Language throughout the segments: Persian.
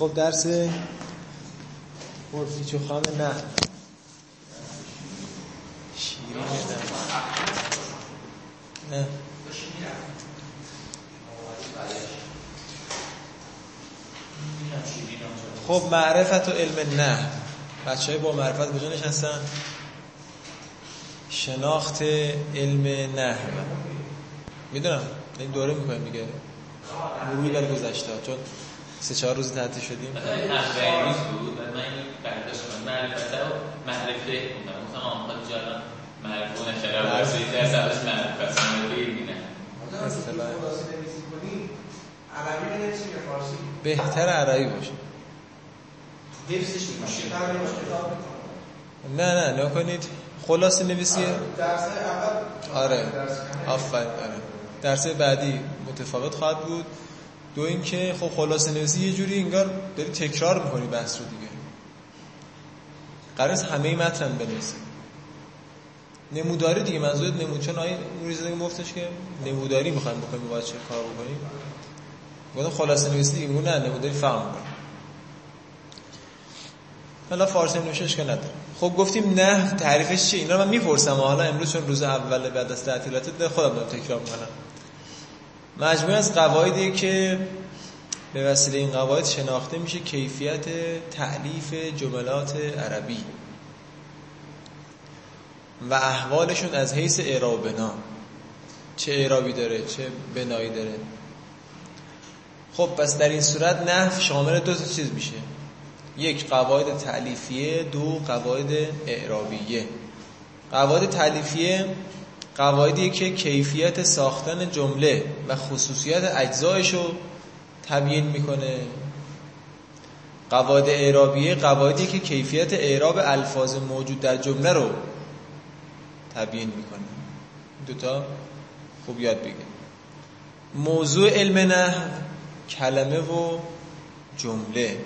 خب درس پرفیچ و خام نه. شیرین نه خب معرفت و علم نه. بچه های با معرفت کجا نشستن؟ شناخت علم نه. می‌دونم. این دوره می‌کنیم میگه مروی بر گذشته. چون سه چهار روز تعطیل شدیم. اخباری بود و من اینو برداشت کنم. معرفت رو معرفه خوندم. مثلا آمخواد جانا معرفه و نشره و برسی در سرش معرفت معرفه نه بهتر عربی باشه. حفظش نه نه نه کنید خلاصه نویسیه درس اول. آره. آفرین آره. درس بعدی متفاوت خواهد بود. دو اینکه خب خلاصه نویسی یه جوری انگار داری تکرار می‌کنی بحث رو دیگه. قرار همه متن بنویسی. نموداری دیگه منظور نمود چون آیه دیگه گفتش که نموداری می‌خوایم بکنیم باید چه کار بکنیم؟ گفتم خلاصه نویسی دیگه. نه نموداری فهم حالا فارسی نوشش که نداره. خب گفتیم نه تعریفش چیه؟ اینا رو من می‌پرسم. حالا امروز چون روز اول بعد از تعطیلات خودم دارم تکرار می‌کنم. مجموعه از قواعدی که به وسیله این قواعد شناخته میشه کیفیت تعلیف جملات عربی. و احوالشون از حیث اعراب بنا. چه اعرابی داره چه بنایی داره. خب پس در این صورت نحو شامل دو تا چیز میشه. یک قواعد تعلیفیه. دو قواعد اعرابیه. قواعد تعلیفیه قواعدی که کیفیت ساختن جمله و خصوصیت اجزایش رو تبیین می‌کنه. قواعد اعرابیه قواعدی که کیفیت اعراب الفاظ موجود در جمله رو تبیین می‌کنه. دوتا خوب یاد بگیر. موضوع علم نه کلمه و جمله.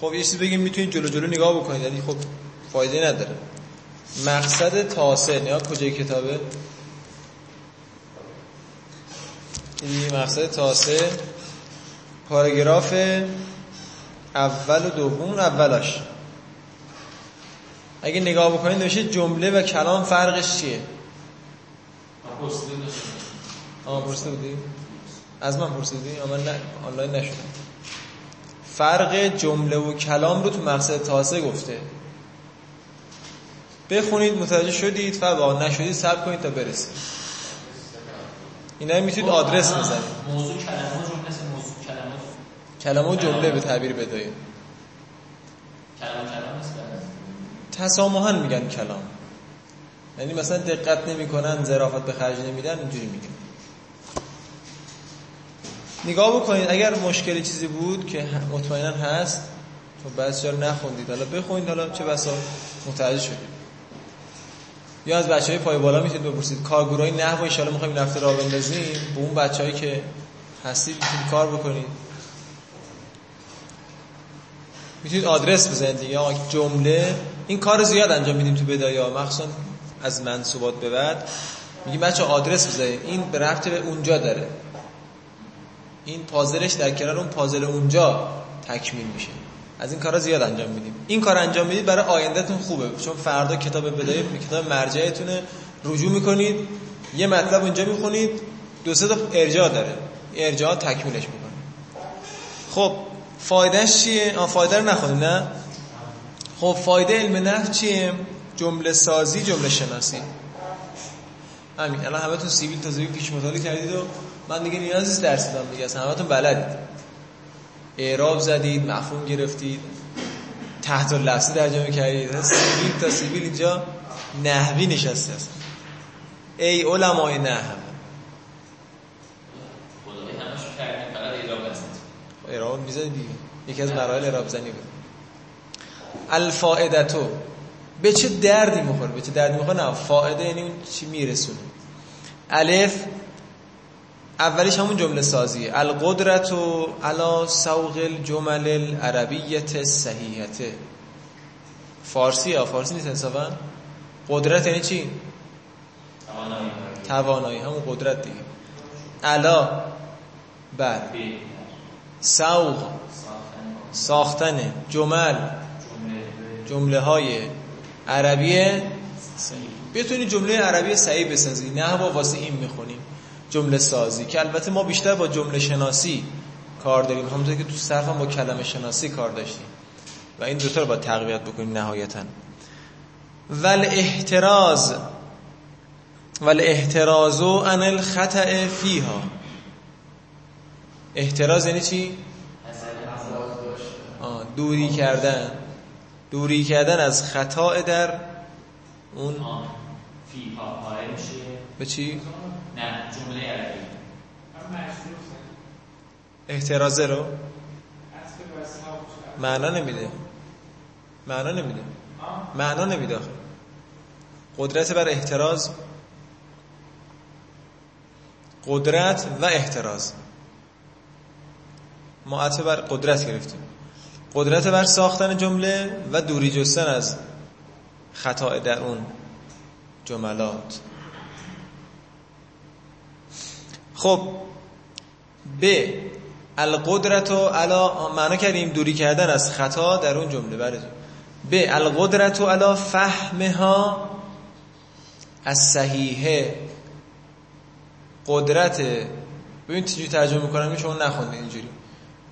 خب یه چیزی بگیم می‌تونید جلو جلو نگاه بکنید یعنی خب فایده نداره. مقصد تاسه نگاه کجای کتابه؟ این مقصد تاسه پاراگراف اول و دوم اولاش اگه نگاه بکنید نوشته جمله و کلام فرقش چیه؟ آه پرسیده بودی؟ از من پرسیدی؟ من نه آنلاین نشدم. فرق جمله و کلام رو تو مقصد تاسه گفته. بخونید متوجه شدید فرق نشدید صبر کنید تا برسید. اینا می‌تونید آدرس بزنید. موضوع کلمه کلمه کلمه و جمله به تعبیر بدایید کلام کلام مثل تسامحا میگن کلام. یعنی مثلا دقت نمی‌کنن ظرافت به خرج نمیدن اینجوری میگن. نگاه بکنید اگر مشکلی چیزی بود که مطمئنا هست تو بعضی رو نخوندید. حالا بخونید حالا چه بسا متوجه شدید. یا از بچه های پای بالا می‌تونید بپرسید. کارگروهای نحو ان می‌خوایم نفته را بندازیم. به اون بچه‌هایی که هستید می‌تونید کار بکنید. می‌تونید آدرس بزنید یا جمله. این کار زیاد انجام میدیم تو بدایا مخصوصا از منصوبات به بعد. میگیم بچه آدرس بزنید. این به رفت به اونجا داره. این پازلش در کنار اون پازل اونجا تکمیل میشه. از این کارا زیاد انجام میدیم. این کار انجام می‌دید برای آیندهتون خوبه. چون فردا کتاب بدایه کتاب مرجعتونه. رجوع می‌کنید یه مطلب اونجا می‌خونید دو سه تا ارجاع داره. ارجاع تکمیلش می‌کنه. خب فایدهش چیه؟ آ فایده رو نخونید نه؟ خب فایده علم نحو چیه؟ جمله سازی جمله شناسی. همین. الان همه تو سیویل تازگی پیش مطالعه کردید و من دیگه نیازی درس بدم دیگه. اصلا همتون بلدید. اعراب زدید مفهوم گرفتید تحت لفظی ترجمه کردید. سیویل تا سیویل اینجا نحوی نشسته اصلا ای علمای نحو. اعراب می‌زنید دیگه. یکی از مراحل اعراب زنی بود. الفائدتو. به چه دردی می‌خوره؟ به چه دردی می‌خوره؟ نه فائده یعنی چی میرسونه. الف اولیش همون جمله سازیه. القدرت و علا سوق الجمل العربیت صحیحته فارسی ها فارسی نیست انصافا قدرت یعنی چی؟ توانایی. توانایی همون قدرت دیگه. علا بر به سوق ساختن جمل جمله های عربی صحیح بتونی جمله عربی صحیح بسازی. نه با واسه این می‌خونیم جمله سازی که البته ما بیشتر با جمله شناسی کار داریم. همونطور که تو صرف هم با کلمه شناسی کار داشتیم. و این دوتا رو با تقویت بکنیم نهایتا. ول احتراز ول احترازو ان الخطأ فیها. احتراز یعنی چی؟ دوری کردن. دوری کردن از خطا در اون فیها به چی؟ نه جمله عربی. احترازه رو معنا نمیده. معنا نمیده. معنا نمیده آخه. قدرت بر احتراز. قدرت و احتراز. ما عطف بر قدرت گرفتیم. قدرت بر ساختن جمله و دوری جستن از خطا در اون جملات. خب ب القدرت و علا معنا کردیم دوری کردن از خطا در اون جمله بله. ب القدرت و علا فهمها از صحیحه. قدرت ببین چجوری ترجمه می‌کنم شما نخونید اینجوری.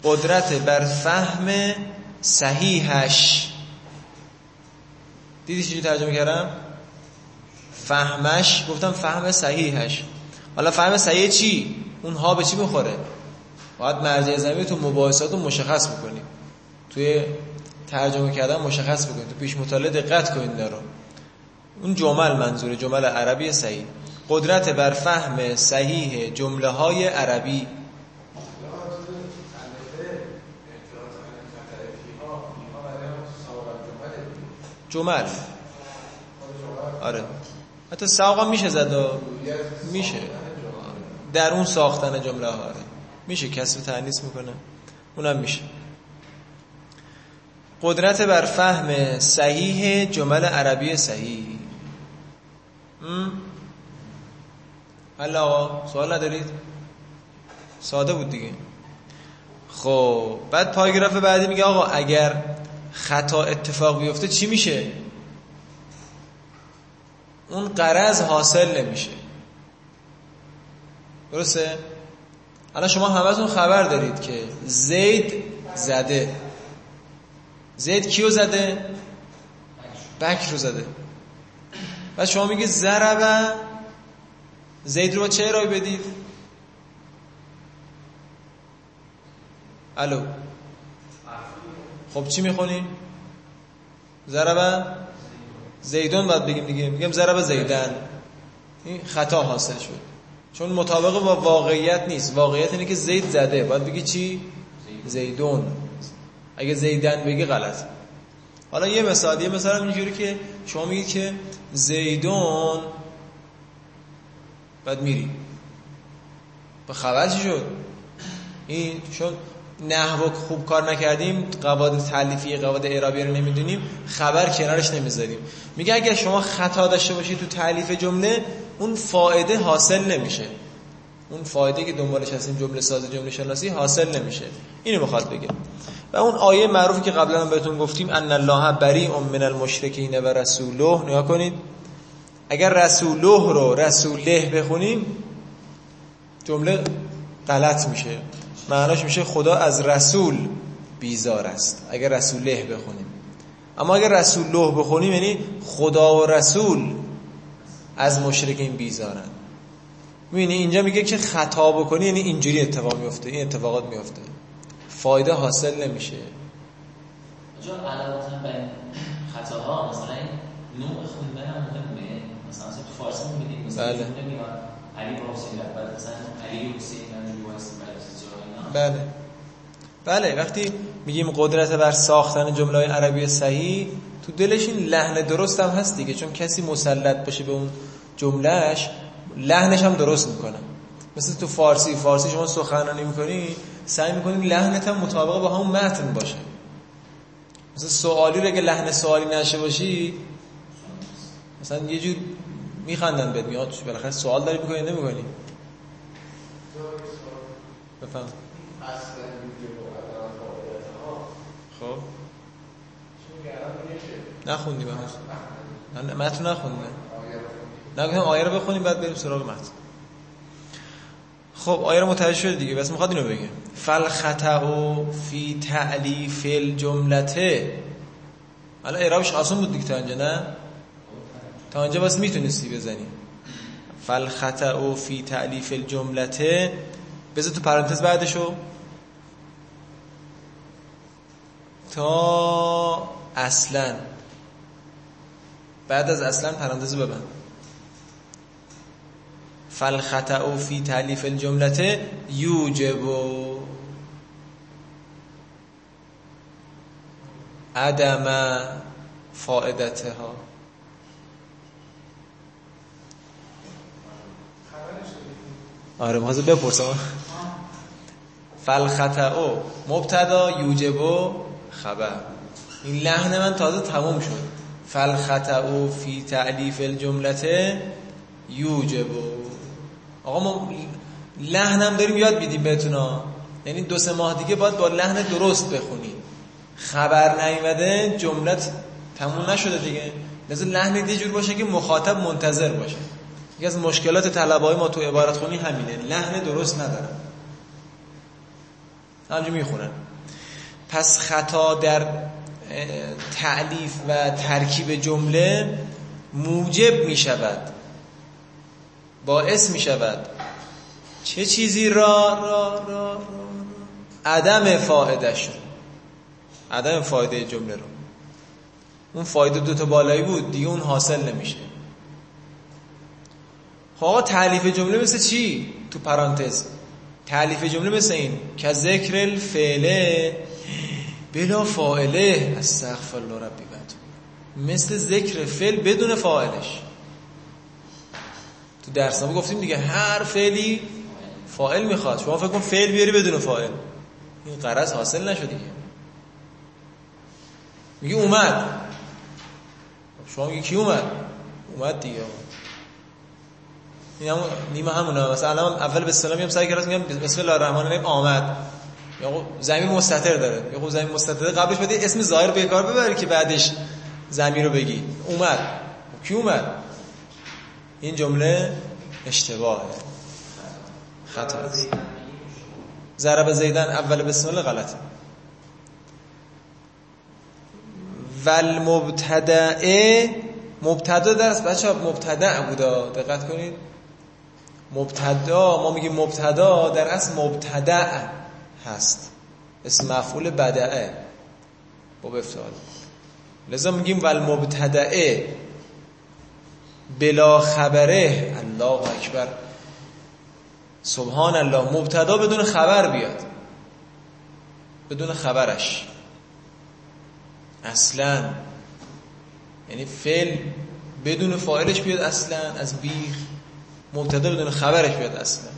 قدرت بر فهم صحیحش. دیدی چجوری ترجمه کردم؟ فهمش گفتم فهم صحیحش. حالا فهم صحیح چی؟ اون ها به چی می‌خوره؟ باید مرجع زمین تو مباحثات رو مشخص بکنیم. توی ترجمه کردن مشخص بکنیم. تو پیش مطالعه دقت کنید دارو اون جمل منظور جمل عربی صحیح. قدرت بر فهم صحیح جمله های عربی. جمل. آره. حتی سوقا میشه زد میشه. در اون ساختن جمله ها. میشه کسب تعنیس می‌کنه. اونم میشه. قدرت بر فهم صحیح جمل عربی صحیح. حالا آقا سوال ندارید؟ ساده بود دیگه. خب بعد پاراگراف بعدی میگه آقا اگر خطا اتفاق بیفته چی میشه؟ اون قرض حاصل نمیشه. درسته؟ الان شما همتون خبر دارید که زید زده. زید کیو زده؟ بکر رو زده. و شما میگه زربه. زید رو چه ارائه بدید؟ الو. خب چی می‌خونیم ضربه زیدون باید بگیم دیگه. میگم ضربه زیدن. این خطا حاصل شد. چون مطابق با واقعیت نیست. واقعیت اینه که زید زده. باید بگی چی؟ زیدون. اگه زیدن بگی غلط حالا یه مثال یه مثال اینجوری که شما میگید که زیدون بعد میری. به خبر چی شد؟ این چون نحو خوب کار نکردیم قواعد تعلیفی قواعد اعرابی رو نمی‌دونیم خبر کنارش نمی‌ذاریم. میگه اگر شما خطا داشته باشید تو تعلیف جمله اون فایده حاصل نمیشه. اون فایده که دنبالش هستیم جمله ساز جمله شناسی حاصل نمیشه. اینو می‌خواد بگه. و اون آیه معروفی که قبلا بهتون گفتیم ان الله بری من المشرکین و رسوله. نگاه کنید. اگر رسوله رو رسوله بخونیم جمله غلط میشه. معناش میشه خدا از رسول بیزار است. اگر رسوله بخونیم. اما اگر رسوله بخونیم یعنی خدا و رسول. از مشرکین بیزارن. می‌بینی اینجا میگه که خطا بکنی یعنی اینجوری اتفاق میفته این اتفاقات میفته فایده حاصل نمیشه. جا علاوه بر خطاها مثلا نوع خوندن هم مهمه. مثلا تو فارسی می‌بینیم مثلا بله. علی با حسین بعد مثلا علی حسین بله. بله وقتی میگیم قدرت بر ساختن جمله عربی صحیح تو دلش این لحن درست هم هست دیگه چون کسی مسلط باشه به اون جملهش لحنش هم درست می‌کنه. مثل تو فارسی فارسی شما سخنرانی می‌کنی سعی می‌کنی لحنت هم مطابق با همون متن باشه. مثل سوالی رو اگه لحن سوالی نشه باشی مثلا یه جور میخندن بهت میاد بالاخره سوال داری می‌کنی نمی‌کنی؟ بفهم. نخوندیم هنوز متن نخوندیم نه آیه رو بخونیم بعد بریم سراغ متن. خب آیه رو متوجه شد دیگه؟ بس می‌خواد اینو بگه. فل خطا فی تعلیف الجملته حالا اعرابش آسان بود دیگه تا اینجا نه؟ تا اینجا بس می‌تونستی بزنی. فل خطا فی تعلیف الجملته بذار تو پرانتز بعدشو. تا اصلا. بعد از اصلا پرانتز ببند. فالخطأ فی تعلیف الجملته یوجب. عدم فائدتها. آره مازه بپرسم فالخطأ مبتدا یوجب خبر. این لحن من تازه تموم شد. فالخطأ فی تعلیف الجملته یوجب. آقا ما لحنم داریم یاد میدیم بهتون یعنی دو سه ماه دیگه باید با لحن درست بخونی خبر نیومده جملت تموم نشده دیگه. لازم لحن یه جور باشه که مخاطب منتظر باشه. یکی از مشکلات طلبای ما تو عبارت خونی همینه. لحن درست ندارن. همجور می‌خونن. پس خطا در تعلیف و ترکیب جمله موجب می شود باعث می شود چه چیزی را را را, را, عدم فایده شد؟ عدم فایده جمله رو. اون فایده دوتا بالایی بود دیگه اون حاصل نمیشه. خب آقا تعلیف جمله مثل چی؟ تو پرانتز. تعلیف جمله مثل این. که ذکر الفعله بلا فاعله استغفر الله ربی بد مثل ذکر فعل بدون فاعلش. تو درس گفتیم دیگه هر فعلی فاعل می‌خواد. شما فکر کن فعل بیاری بدون فاعل. این قرض حاصل نشد دیگه. میگه اومد. شما میگه کی اومد؟ اومد دیگه. این همون نیمه همونه. مثلا اول به سلام میام سعی کردم میگم بسم الله الرحمن الرحیم آمد. یا زمین مستتر داره. یا زمین مستتر قبلش بده اسم ظاهر به کار ببری که بعدش زمین رو بگی. اومد. کی اومد؟ این جمله اشتباهه. خطا است. ضرب زیدن اول بسم الله غلطه. ول مبتدعه مبتدا درست بچه مبتدع بودا. دقت کنید. مبتدا ما میگیم مبتدا در اصل مبتدع هست. اسم مفعول بدعه. با افتعال. لذا میگیم ول مبتدعه بلا خبره. الله اکبر. سبحان الله. مبتدا بدون خبر بیاد. بدون خبرش. اصلا. یعنی فعل بدون فاعلش بیاد اصلا. از بیخ. مبتدا بدون خبرش بیاد اصلا.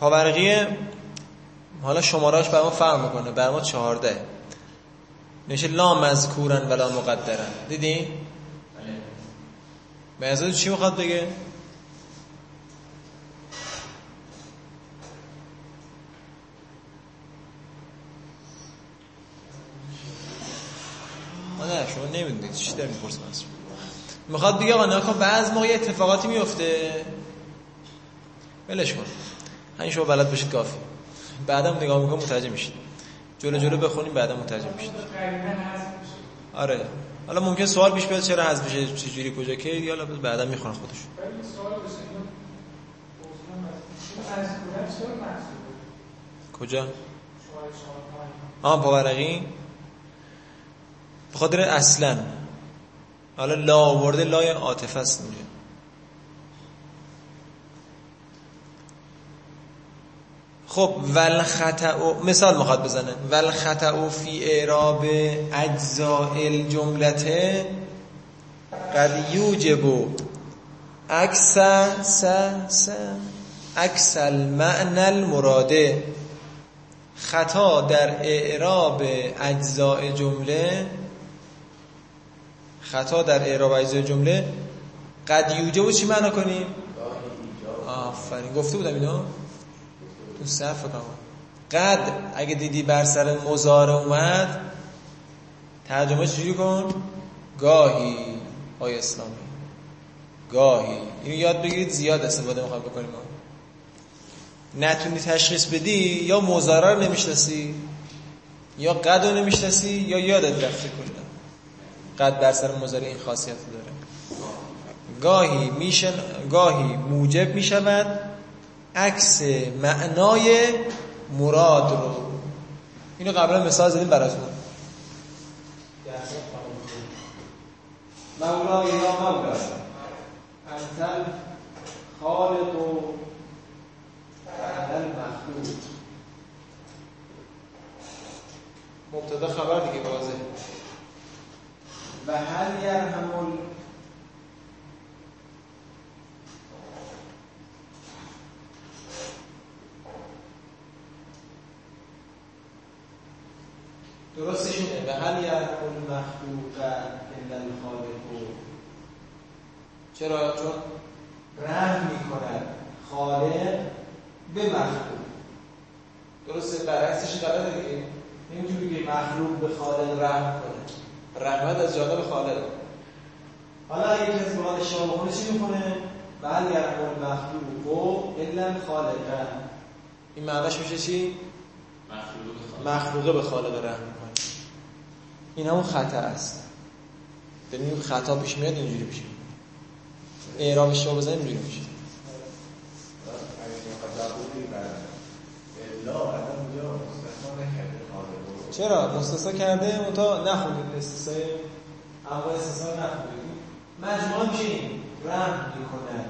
پاورقیه حالا شمارهاش بر ما فرق می‌کنه. بر ما چهارده. نشه لا مذکورن ولا مقدرن. دیدی؟ به چی می‌خواد بگه؟ نه شما نمی‌دونید. چی داریم می‌پرسم از می‌خواد بگه آقا نکن بعض موقع اتفاقاتی میفته ولش کن. همین شما بلد باشید کافی. بعدم نگاه می‌کنم متوجه میشید. جلو جلو بخونیم بعدم متوجه میشید. آره. حالا ممکن سوال پیش بیاد چرا حذف میشه چه جوری کجا که حالا بعدا می‌خوان خودش کجا؟ آه باورقی بخاطر اصلا. حالا لا آورده لای عاطفه است میگه خب ول خطا مثال می‌خواد بزنه. ول خطا فی اعراب اجزاء الجمله قد یوجب عکس س س عکس المعنى المراده خطا در اعراب اجزاء جمله خطا در اعراب اجزاء جمله قد یوجب چی معنا کنیم؟ آفرین گفته بودم اینو. تو صرف کنم قد اگه دیدی بر سر مزار اومد ترجمه چجوری کن؟ گاهی آی اسلامی. گاهی. اینو یاد بگیرید زیاد استفاده می‌خوام بکنیم نتونی تشخیص بدی یا موزاره رو نمی‌شناسی یا قد رو نمی‌شناسی یا یادت رفته کلا. قد بر سر موزاره این خاصیت داره. گاهی میشن گاهی موجب می‌شود عکس معنای مراد رو. اینو قبلا مثال زدیم براتون. مولا یا مولا انت خالق و المخلوق مبتدا خبر دیگه واضح و هل یرحم درستش اینه. به هل یرحم المخلوق الا الخالق چرا؟ چون رحم می‌کند. خالق به مخلوق. درسته؟ برعکسش غلطه دیگه. نمی‌تونی بگی مخلوق به خالق رحم کنه. رحمت از جانب خالق حالا اگه کسی به اشتباه بکنه چی می‌کنه بل یرحم المخلوق الا الخالق این معناش میشه چی؟ مخلوقه به خالق رحم. این همون خطا است. ببینیم خطا پیش میاد اینجوری میشه. اعراب اشتباه بزنیم اینجوری میشه. چرا؟ مستثنا کرده منتها نخوندید استثناء اول استثناء نخوندید مجموعه میشه رحم می‌کنه.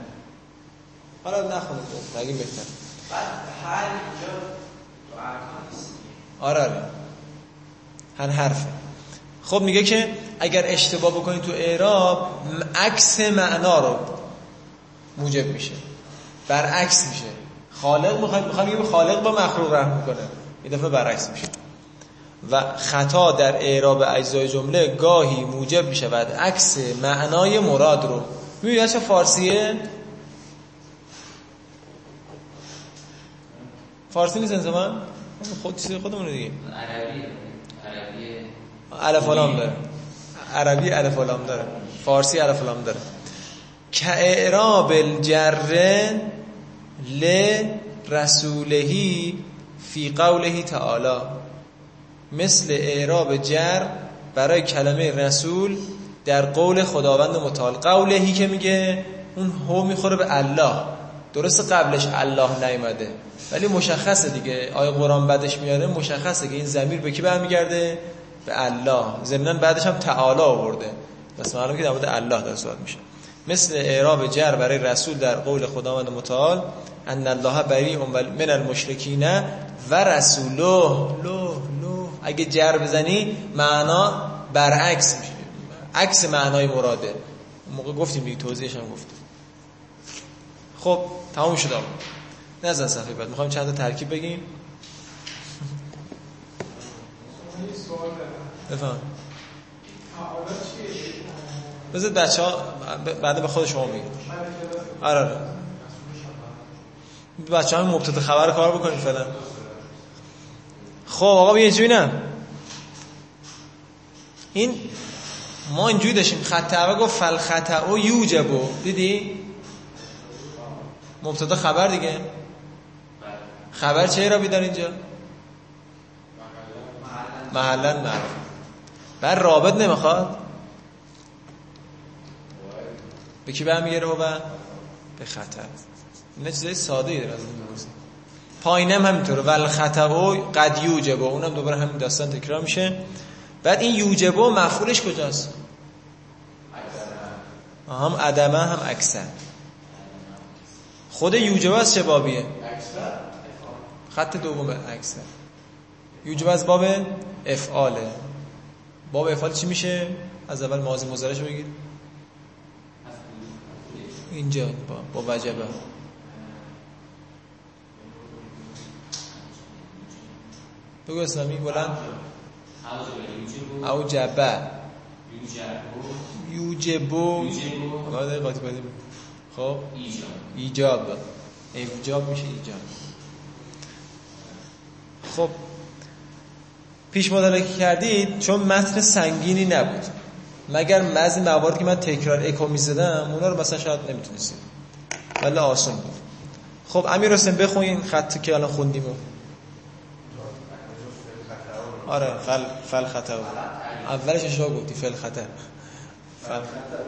حالا نخونید بگیم بهتر. بعد هر اینجا تو آره آره. هر حرفه. خب میگه که اگر اشتباه بکنید تو اعراب عکس معنا رو موجب میشه برعکس میشه. خالق می‌خواد می‌خواد خالق با مخلوق رحم می‌کنه. یه دفعه برعکس میشه. و خطا در اعراب اجزای جمله گاهی موجب میشه و عکس معنای مراد رو. می‌بینید چه فارسیه؟ فارسی نیست انزمان خود چیزی خودمون دیگه. عربی عربی الف لام داره. عربی الف لام داره. فارسی الف لام داره. اعراب الجر ل رسولهی فی قوله تعالی. مثل اعراب جر برای کلمه رسول در قول خداوند متعال. قولهی که میگه اون هو می‌خوره به الله. درست قبلش الله نیومده ولی مشخصه دیگه. آیا قرآن بعدش میاره مشخصه که این زمیر به کی برمیگرده؟ به الله. ضمن بعدش هم تعالی آورده. پس معلومه که در مورد الله در صحبت میشه. مثل اعراب جر برای رسول در قول خداوند متعال ان الله بریء من المشرکین و رسوله لو لو اگه جر بزنی معنا برعکس میشه. عکس معنای مراده. موقع گفتیم دیگه توضیحش هم گفتیم. خب تمام شد آقا. نزن صفحه بعد. می‌خوایم چند تا ترکیب بگیم. بفهم بذارید بچه ها بعد به خود شما میگم. آره آره. بچه ها مبتدا خبر کار بکنیم فعلا. خب آقا بیا اینجوری نه. این ما اینجوری داشتیم. خط اول گفت فل خطا و یوجبو دیدی؟ مبتدا خبر دیگه. خبر چه را بیدار اینجا؟ محلا معرف بر رابط نمی‌خواد؟ به کی برمیگره و به خطر. این چیزای ساده ای از این پایینم همینطوره ول خطا و قد یوجبه اونم دوباره همین داستان تکرار میشه. بعد این یوجبه و مفعولش کجاست؟ هم عدمه هم اکثر. خود یوجبه از چه بابیه؟ خط دوم اکثر. یوجبه از باب؟ افعاله باب افعال چی میشه؟ از اول ماضی مضارعش بگید اینجا با, با وجبه. بگو اسلامی بلند. او جبه یوجبو. یوجبو قاطی بدیم خب. ایجاب. ایجاب میشه ایجاب. خب. پیش مدل که کردید چون متن سنگینی نبود. مگر بعضی موارد که من تکرار اکو می‌زدم اونا رو مثلا شاید نمی‌تونستید. ولی آسون بود. خب امیر حسین بخونین خط که الان خوندیم آره فل فل خطا اولش اشتباه گفتی فل خطا. فل. الخطأ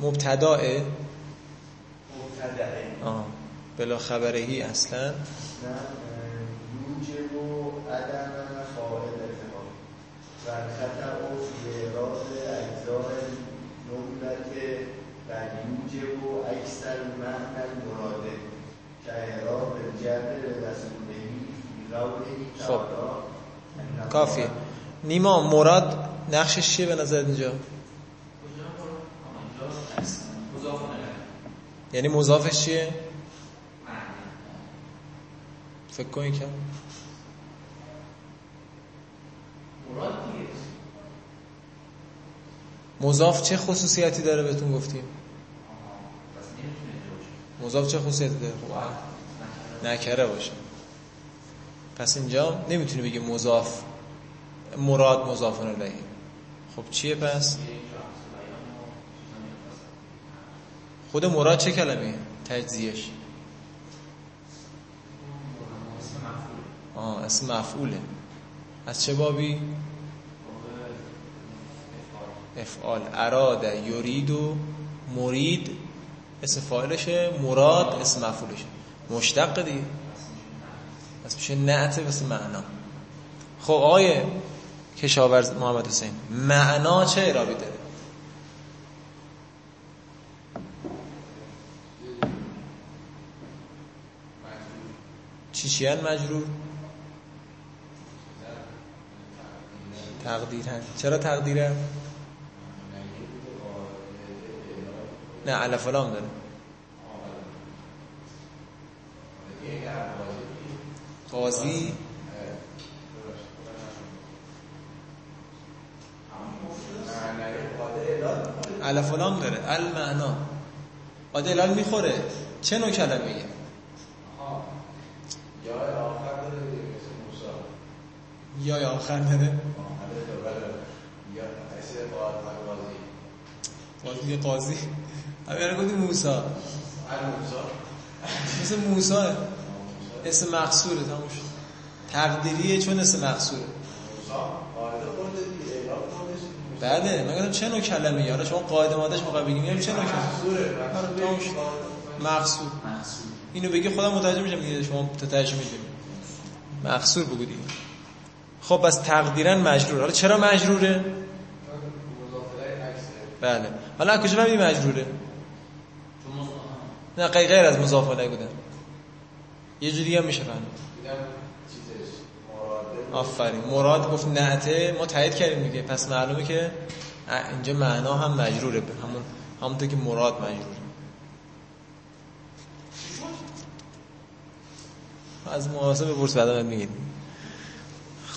مبتداه مبتدأ آه بلا خبرهی اصلا. نه یوجب عدم فاعلتها والخطأ في إعراب أجزاء الجملة بل يوجب أكثر المعنى المراد كإعراب الجر رسوله في قوله خب. تعالى إنما- کافیه. نیما مراد نقشش چیه به نظر اینجا؟ یعنی مضافش چیه؟ فکر مراد دیگه مضاف چه خصوصیتی داره بهتون گفتیم؟ مضاف چه خصوصیتی داره؟ نکره باشه. پس اینجا نمی‌تونی بگی مضاف مراد مضاف الیه خب چیه پس؟ خود مراد چه کلمه؟ تجزیهش. آه اسم مفعوله. از چه بابی؟ افعال. اراد یرید و مرید. اسم فاعلشه. مراد اسم مفعولشه. مشتق دیگه پس میشه نعت واسه معنا. خب آقای کشاورز محمد حسین معنا چه اعرابی داره چی چیان مجرور تقدیرن. چرا تقدیرن؟ نه علف لام داره. قاضی؟ علف لام داره. المعنا قاد الال می‌خوره. چه نوع کلمه ایه جای آخر داره دیگه مثل موسی یا یا آخر داره قاضی قاضی. قاضی همین گفتی موسا. موسی مثل موسا؟ اسم مقصوره تموم شد. تقدیریه چون اسم مقصوره. بعده من گفتم چه نوع کلمه حالا شما قاعده مادهش موقع بگین یعنی چه نوع کلمه؟ آره،. مقصور. اینو بگی خودم متوجه میشم دیگه شما ترجمه می‌دید مقصور بگو دیگه. خب بس تقدیرا مجرور. حالا چرا مجروره؟ بله. حالا کجا فهمیدی مجروره؟ نه غیر از مضاف الیه بودن یه جوری هم میشه فهمید. آفرین. مراد گفت نعته. ما تایید کردیم دیگه. پس معلومه که اینجا معنا هم مجروره. همون همونطور که مراد مجروره. از محاسبه بپرس بعدا بهت میگیم.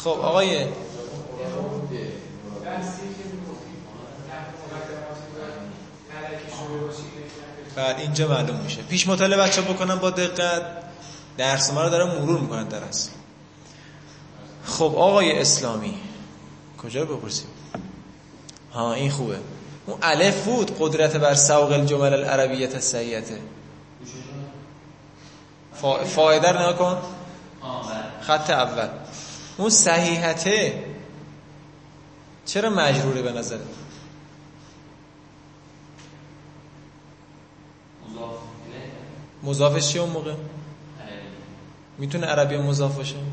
خب آقای بعد اینجا معلوم میشه. پیش مطالعه بچه بکنم با دقت. درس ما رو دارم مرور می‌کنن در اصل. خب آقای اسلامی کجا بپرسیم؟ ها این خوبه. اون الف بود قدرت بر سوق الجمل العربیت السیئته فا... فایده رو نگاه کن. بله. خط اول. اون صحیحته. چرا مجروره به نظر؟ مضافش چیه اون موقع؟ عربی. می‌تونه عربی مضاف باشه؟ نه.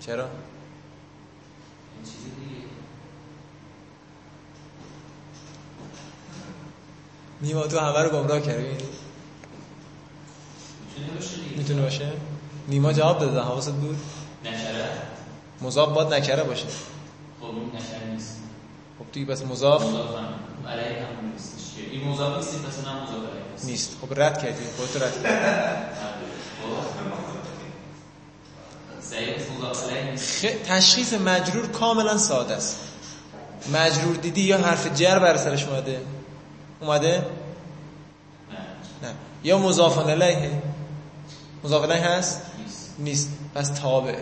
چرا؟ این چیز دیگه. نیما تو همه رو گمراه کردی؟ می‌تونه باشه می‌تونه باشه؟ نیما جواب داده حواست بود؟ نشره مضاف باید نکره باشه. خب این نشره نیست. خب دیگه پس مضاف؟ مضاف هم. علیه هم نیستش که. این مضاف نیست پس اونم مضاف علیه نیست. نیست. خب رد کردی. خودت رد کردی. صحیح مضاف علیه نیست. خ... تشخیص مجرور کاملا ساده است. مجرور دیدی یا حرف جر بر سرش اومده؟ اومده؟ نه. نه. یا مضاف الیه مضاف الیه هست؟ نیست. پس تابع.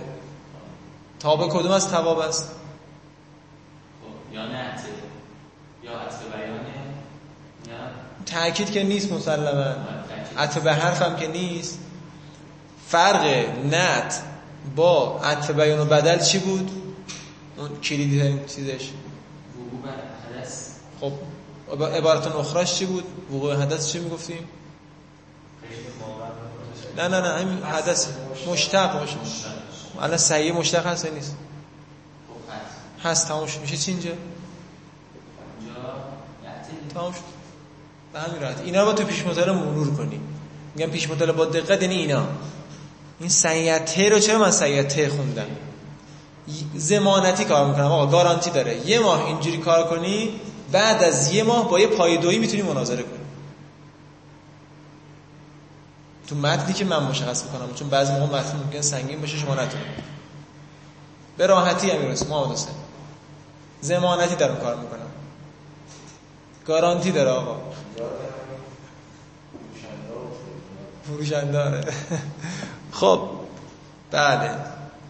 تابع کدوم از تواب است؟ خب یا نعته یا عطف بیانه یا تأکید که نیست مسلما. عطف به حرف هم که نیست. فرق نت با عطف بیان و بدل چی بود؟ اون کلیدی ترین چیزش. وقوع بر حدث. خب عبارت اخراش چی بود؟ وقوع حدث چی می‌گفتیم؟ نه نه نه همین حدث. مشتق مشتق الان صحیح مشتق هست نیست؟ هست تمام شد. میشه چی اینجا؟ تمام شد. به همین راحت. اینا رو با تو پیش مطالعه مرور کنی. میگم پیش مطالعه با دقت یعنی اینا. این سیعته رو چرا من سیعته خوندم؟ زمانتی کار می‌کنم. آقا گارانتی داره. یه ماه اینجوری کار کنی بعد از یه ماه با یه پایدویی می‌تونی مناظره کنی. تو متنی که من مشخص می‌کنم چون بعضی موقع متن ممکن سنگین باشه شما نتونید. به راحتی هم می‌رسه محمد حسین. زمانتی دارم کار می‌کنم. گارانتی داره آقا. فروشنده آره. خب بله.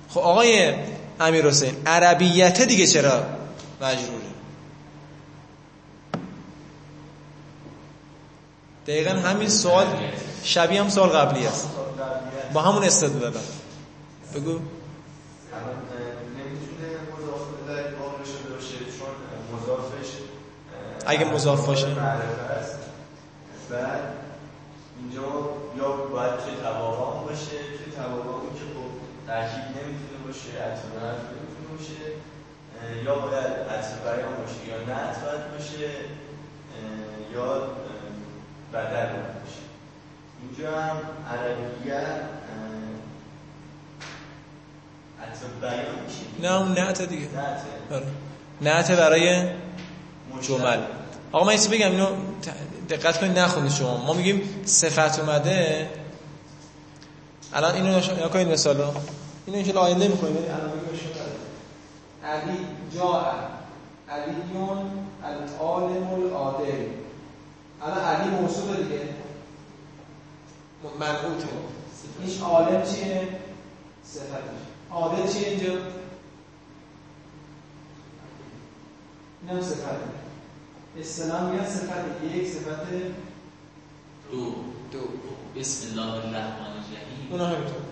خب آقای امیر حسین عربیت دیگه چرا مجروره دقیقا همین سوال شبیه هم سوال قبلی است با همون استدلال بگو اگه مضاف باشه. اینجا یا باید توی توابع باشه توی توابع که خب ترکیب نمی‌تونه باشه حرف نمی‌تونه باشه یا باید عطف بیان باشه یا باید باشه یا بدل باشه اینجا هم عربیت نه اون نعت دیگه. نعته آره. برای. جمل. آقا من بگم اینو دقت کنید نخونید شما. ما میگیم صفت اومده. الان اینو نش... یا کنید مثلا اینو انشالله آینده می‌کنیم ولی الان. علی جاء علیون العالم العادل. الان علی موصوف دیگه. منعوته این عالم چیه؟ صفتش. عادل چیه اینجا؟ این هم صفته. اصطلاح میگن صفت یک صفت دو. دو. بسم الله الرحمن الرحیم. اونا همینطور. آه.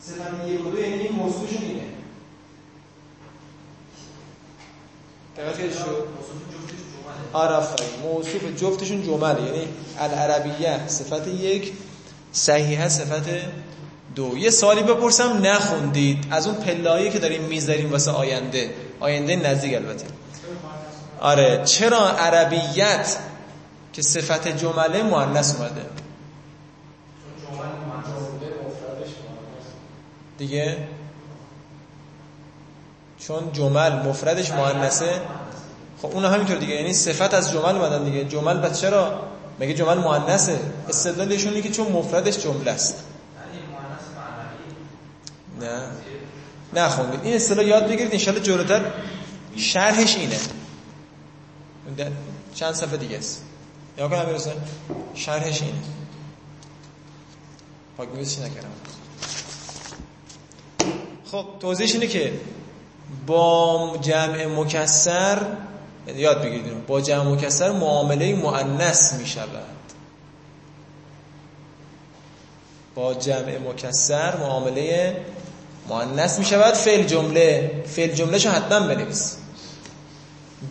صفت یک و دو یعنی این موضوعشون اینه دقت کردی شد آره آفرین موصوف جفتشون جمله یعنی العربیه صفت یک صحیحه صفت دو. یه سوالی بپرسم نخوندید. از اون پلایی که داریم می‌ذاریم واسه آینده. آینده نزدیک البته. آره. چرا عربیت که صفت جمله مؤنث اومده؟ دیگه؟ چون جمل مفردش مؤنثه. خب اون همینطور دیگه. یعنی صفت از جمل اومدن دیگه. جمل بس چرا مگه جمل مؤنثه؟ استدلالشون که چون مفردش جمله است. نه. نه خوندید این اصطلاح یاد بگیرید انشالله جلوتر شرحش اینه. چند صفحه دیگه است. یا کنم امیر حسین. شرحش اینه. پاک نویسش نکردم؟ خب توضیحش اینه که با جمع مکسر یاد بگیرید. با جمع مکسر معامله مؤنث می شود با جمع مکسر معامله مؤنث می شود فعل جمله فعل جمله شو حتما بنویس.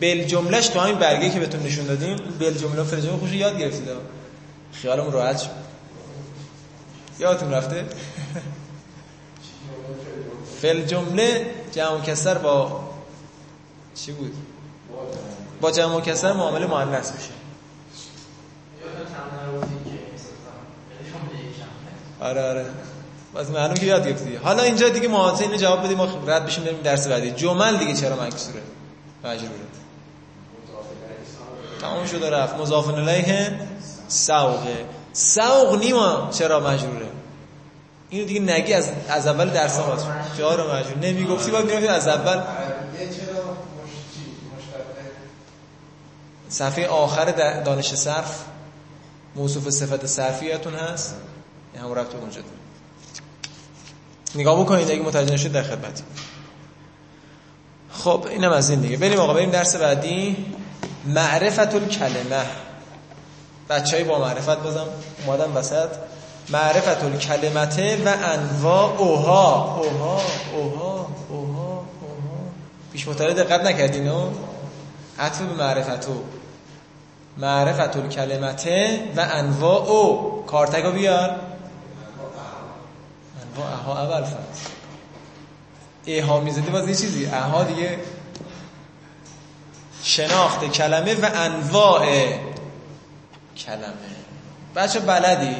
بل جملهش تو همین برگه که بهتون نشون دادیم بل جمله و فعل جمله خوش یاد گرفتید. خیالمون راحت شد. یادتون رفته؟ فعل جمله جمع کسر با چی بود؟ با جمع کسر معامله مؤنث میشه. آره آره. باز معلوم که یاد گرفتی. حالا اینجا دیگه محاضره اینو جواب بدیم ما رد بشیم بریم درس بعدی. جمل دیگه چرا مکسوره مجروره تمام شده رفت. مضاف الیه سوقه سوق نیما چرا مجروره اینو دیگه نگی از از اول درس ما رو مجرور نمی‌گفتی باید می‌رفتی از اول عربیه چرا مش چی مشتق صفحه آخر دانش صرف موصوف صفت صرفیتون هست. این هم رفت اونجا. نگاه بکنید اگه متوجه نشید در خدمتی خب اینم از این دیگه. بریم آقا بریم درس بعدی. معرفت الکلمه بچه با معرفت بازم اومدم وسط. معرفت الکلمته و انواع اوها. اوها اوها اوها اوها. پیش مطالعه دقت نکردین ها عطف به معرفتو. معرفت الکلمته و انواع او کارتگو بیار. انواع اها اول فرض. ایها می‌زدی باز یه چیزی. اها دیگه شناخت کلمه و انواع کلمه. بچه بلدی؟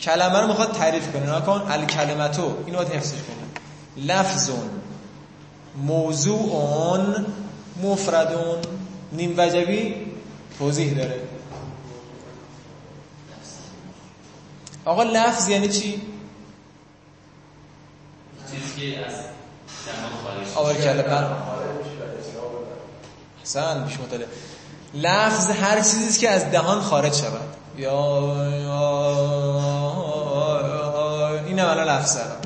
کلمه رو می‌خواد تعریف کنه. نکن الکلمتو. اینو باید حفظش کنه لفظون. موضوعون. مفردون. نیم وجبی. توضیح داره آقا لفظ یعنی چی؟ چیزی که از دهان خارج. حسن پیش مطالعه لفظ هر چیزی که از دهان خارج شود یا این هم الان لفظ الان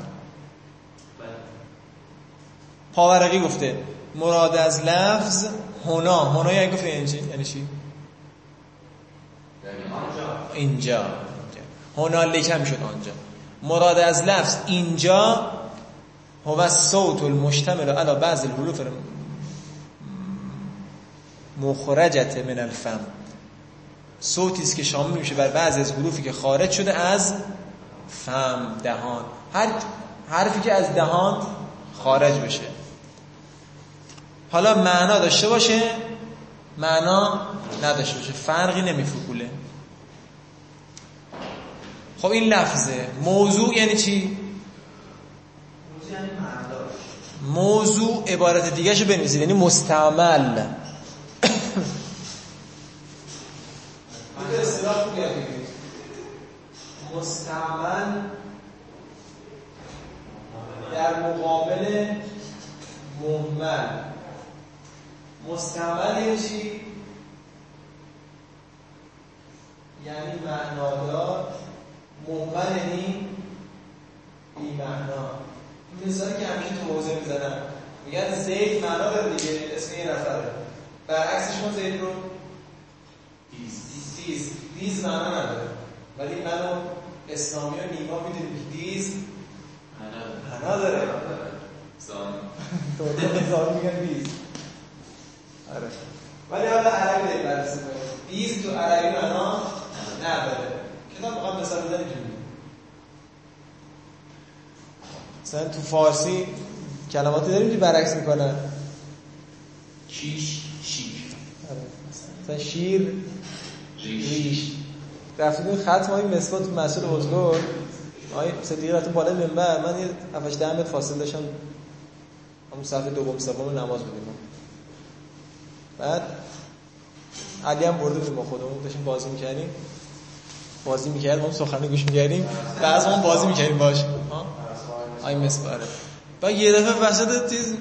پاورقی گفته مراد از لفظ هنا هنا یعنی گفته یعنی چی؟ اینجا. هنا لکم شد آنجا. مراد از لفظ اینجا هو الصوت المشتمل على بعض الحروف مخرجت من الفم. صوتی است که شامل میشه بر بعضی از حروفی که خارج شده از فم دهان. هر حرفی که از دهان خارج بشه. حالا معنا داشته باشه. معنا نداشته باشه فرقی نمیفکوله خب این لفظه. موضوع یعنی چی؟ موضوع یعنی عبارت دیگه شو بنویسید یعنی مستعمل در مقابل مهمل مستعمل یعنی چی؟ یعنی معنادار مهمل یعنی بی معنا این مثالی که همیشه تو موضوع می‌زنم میگن زید معنا داره دیگه اسم یه نفره برعکسش ما زید رو دیز دیز دیز معنا نداره ولی منو اسلامی و نیما می‌دونیم که دیز معنا داره زان تو هزار میگن دیز آره ولی حالا عربی داریم بررسی کنیم دیز تو عربی معنا نداره کتاب می‌خوام مثال بزنیم که می‌بینیم. مثلا تو فارسی کلماتی داریم که برعکس می‌کنن. کیش شیر. آره. مثلا شیر ریش. رفتیم این ختم های مسکات تو مسجد بزرگ. آقای صدیقی رفتیم بالا منبر. من یه 7 10 متر فاصله داشتم. همون صفحه دوم سوم نماز بودیم بعد علی هم برده بودیم با خودمون. داشتیم بازی می‌کردیم. بازی می‌کرد ما هم سخنی گوش می‌کردیم. ما هم بازی می‌کردیم باش. آی مسپاره. با یه دفعه وسط چیز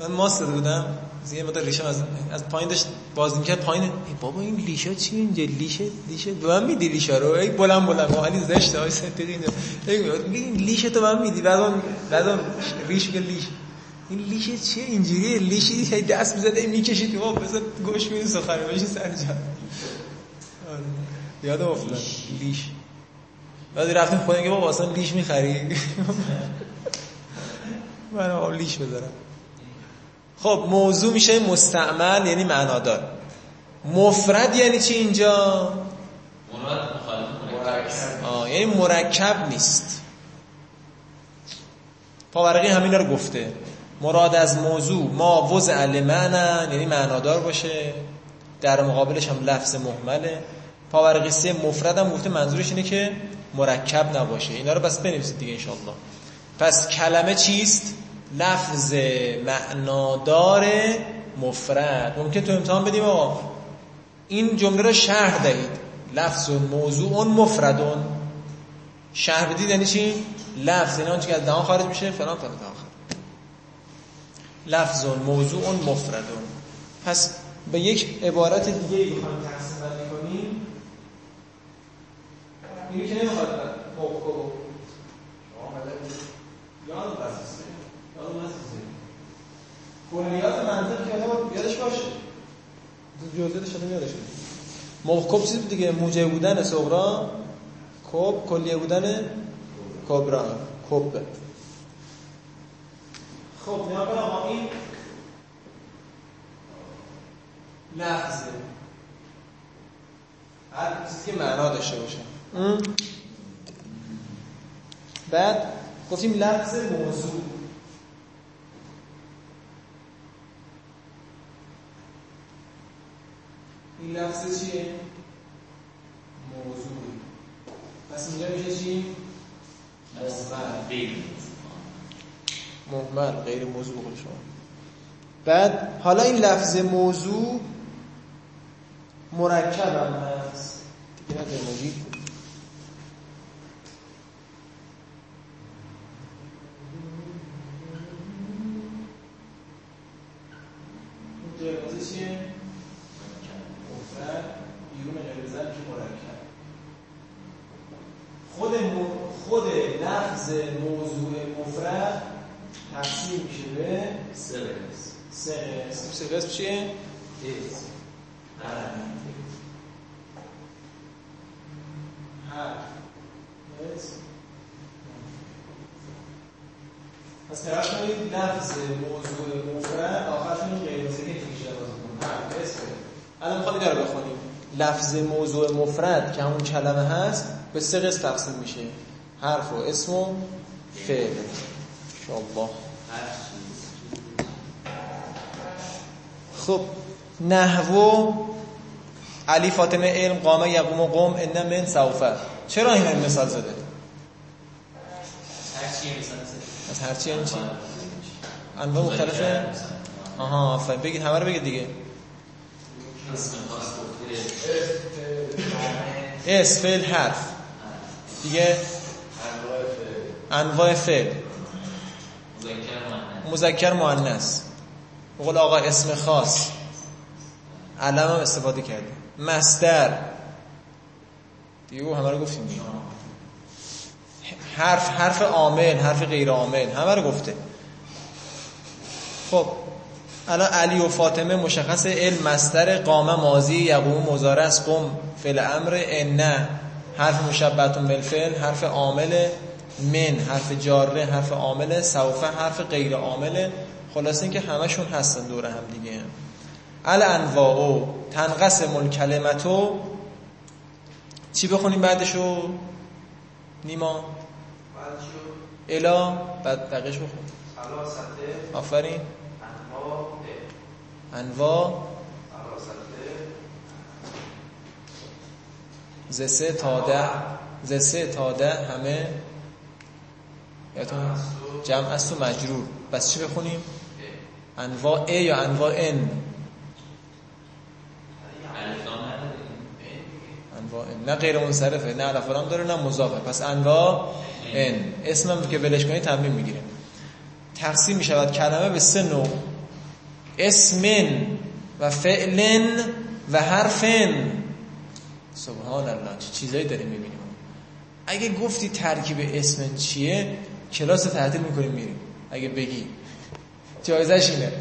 من ماست بودم. یه مدت ریشم از از پایین داشت بازی می‌کرد پایین ای بابا این لیشا چی اینجا؟ لیشه لیشه به من میدی لیشا رو؟ ای بلند بلند ولی زشته های صدقی ای این لیشه تو من میدی؟ بعد بعد ریش میگه لیش. این لیشه چیه اینجوریه؟ لیشی هی دست می‌زد ای می‌کشید تو بذار گوش میدی سخن بشی سر جا آره. یادم افتاد. لیش. بعد رفتیم خونه که بابا اصلا لیش می‌خری؟ من آقا لیش بذارم خب موضوع میشه مستعمل یعنی معنادار. مفرد یعنی چی اینجا؟ آه یعنی مرکب نیست. پاورقی همینا رو گفته. مراد از موضوع ما وضع لمعنن یعنی معنادار باشه. در مقابلش هم لفظ محمله. پاورقی سه مفرد هم گفته منظورش اینه که مرکب نباشه. اینا رو بس بنویسید دیگه انشالله پس کلمه چیست؟ لفظ معنادار مفرد. ممکن تو امتحان بدیم آقا. این جمله رو شرح دهید. لفظ موضوع مفردون. شرح بدید یعنی چی؟ لفظ. یعنی آنچه که از دهان خارج میشه؟ فلان فلان تا آخر لفظ موضوع مفردون. پس به یک عبارت دیگه ای بخوایم تقسیم بندی کنیم. اینو که نمی‌خواد موقع یاد بسیسه یاد بسیسه کلیات منطق که آدم یادش باشه. جزئیاتش آدم یادش باشه. چیز دیگه موجه بودن صغرا کب کلیه بودن کبرا کبه خب نیا کن آقا این لفظه. هر چیزی که معنا داشته باشه. بعد؟ گفتیم لفظ موضوع. این لفظ چیه؟ موضوع. پس اینجا میشه چی؟ غیر محمل غیر موضوع بقول شما. بعد حالا این لفظ موضوع مرکب هم هست. دیگه نه ایموجی قرمزه چیه؟ مفرد بیرون قرمزه میشه مرکب خود مو- خود لفظ موضوع مفرد تقسیم میشه به سه قسم سه قسم سه قسم چیه؟ اسم هر اسم پس طرف لفظ موضوع مفرد آخرشون غیر سکه میشه اسم الان اینا رو بخونیم. لفظ موضوع مفرد که همون کلمه هست به سه قسم تقسیم میشه. حرف و اسم و فعل. چیز خب نحو علی فاطمه علم قامه یقوم و قوم ان من سوفه چرا این مثال زده؟ هر چی مثلا از هرچی یعنی چی؟ انواع مختلفه؟ آها آفرین. بگید همه رو بگید دیگه. اس فعل حرف. دیگه؟ انواع فعل. مذکر مؤنث. مذکر مؤنث به قول آقا اسم خاص. علم هم استفاده کردیم. مصدر. دیگه همه رو گفتیم حرف حرف عامل حرف غیر عامل. همه رو گفته. خب الان علی و فاطمه مشخص علم مصدر قامه ماضی یقوم مضارع است قم فعل امر ان حرف مشبهتون بالفعل حرف عامل من حرف جاره حرف عامل سوف حرف غیر عامل. خلاص اینکه همشون هستن دور هم دیگه. الانواع تنقسم الکلمتو چی بخونیم بعدشو؟ نیما؟ بعد شد الا؟ بعد بقیش بخون. آفرین. ثلاثه ز سه تا ده ز سه تا ده همه یادتون جمع است و مجرور. بس چی بخونیم؟ انواع ا یا انواع ان؟ انواع ان. نه غیر منصرفه نه لام داره نه مضافه. پس انواع ان. اسمم که ولش کنی تمرین می‌گیره. تقسیم می شود کلمه به سه نوع. اسم و فعل و حرفن. سبحان الله چه چیزایی داریم می‌بینیم؟ اگه گفتی ترکیب اسم چیه کلاس رو تعطیل می‌کنیم میریم. اگه بگی. جایزش اینه.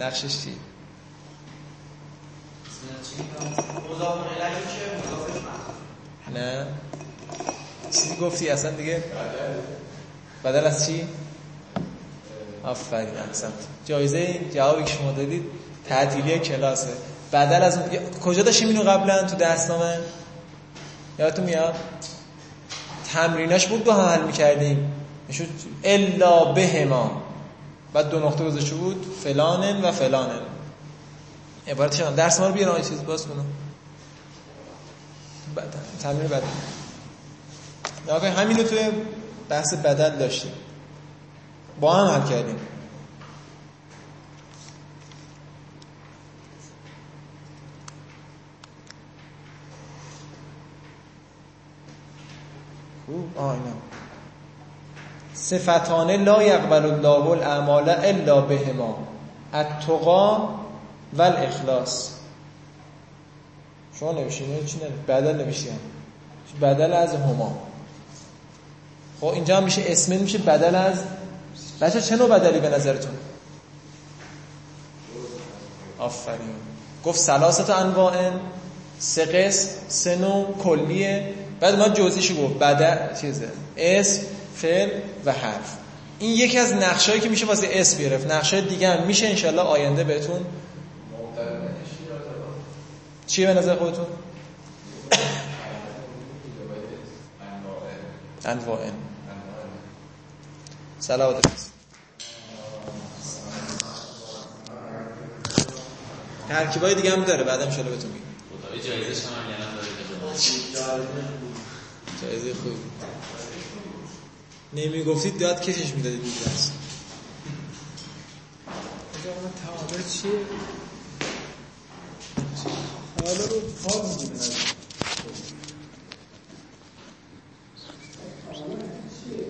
نقشش چی؟ نه. چیزی گفتی اصلا دیگه؟ بدل از چی؟ آفرین احسنت. جایزه این جوابی که شما دادید تعطیلی کلاسه. بدل از اون- کجا داشتیم اینو قبلا تو درسنامه یادتون میاد؟ تمریناش بود با هم حل می‌کردیم. می‌شد الا بهما. بعد دو نقطه گذاشته بود فلانن و فلانن. هم درس ما رو بیارم چیز باز کنم. تمرین بدل نگاه همین رو توی بحث بدل داشتیم. با هم حل کردیم. صفتانه لا یقبل الله الاعمال الا بهما. التقا و الاخلاص شما نوشین؟ چی نه بدل نوشتیم بدل از هما. خب اینجا هم میشه اسم میشه بدل از بچه چه نوع بدلی به نظرتون؟ آفرین. گفت سلاست انواع سه قسم سه نوع کلیه. بعد ما جزئیشو گفت. بدل چیزه. اسم فعل و حرف. این یکی از نقشهایی که میشه واسه اسم گرفت. نقشه دیگه هم میشه انشالله آینده بهتون. چیه به نظر خودتون؟ انواع سلامت ترکیبای دیگه هم داره بعدم شلو بهتون میگم. جایزش هم هم داره جایزه خوب. نمی گفتید داد کشش می‌دادید دیگه. است تعادل چیه؟ حالا رو حال میگیم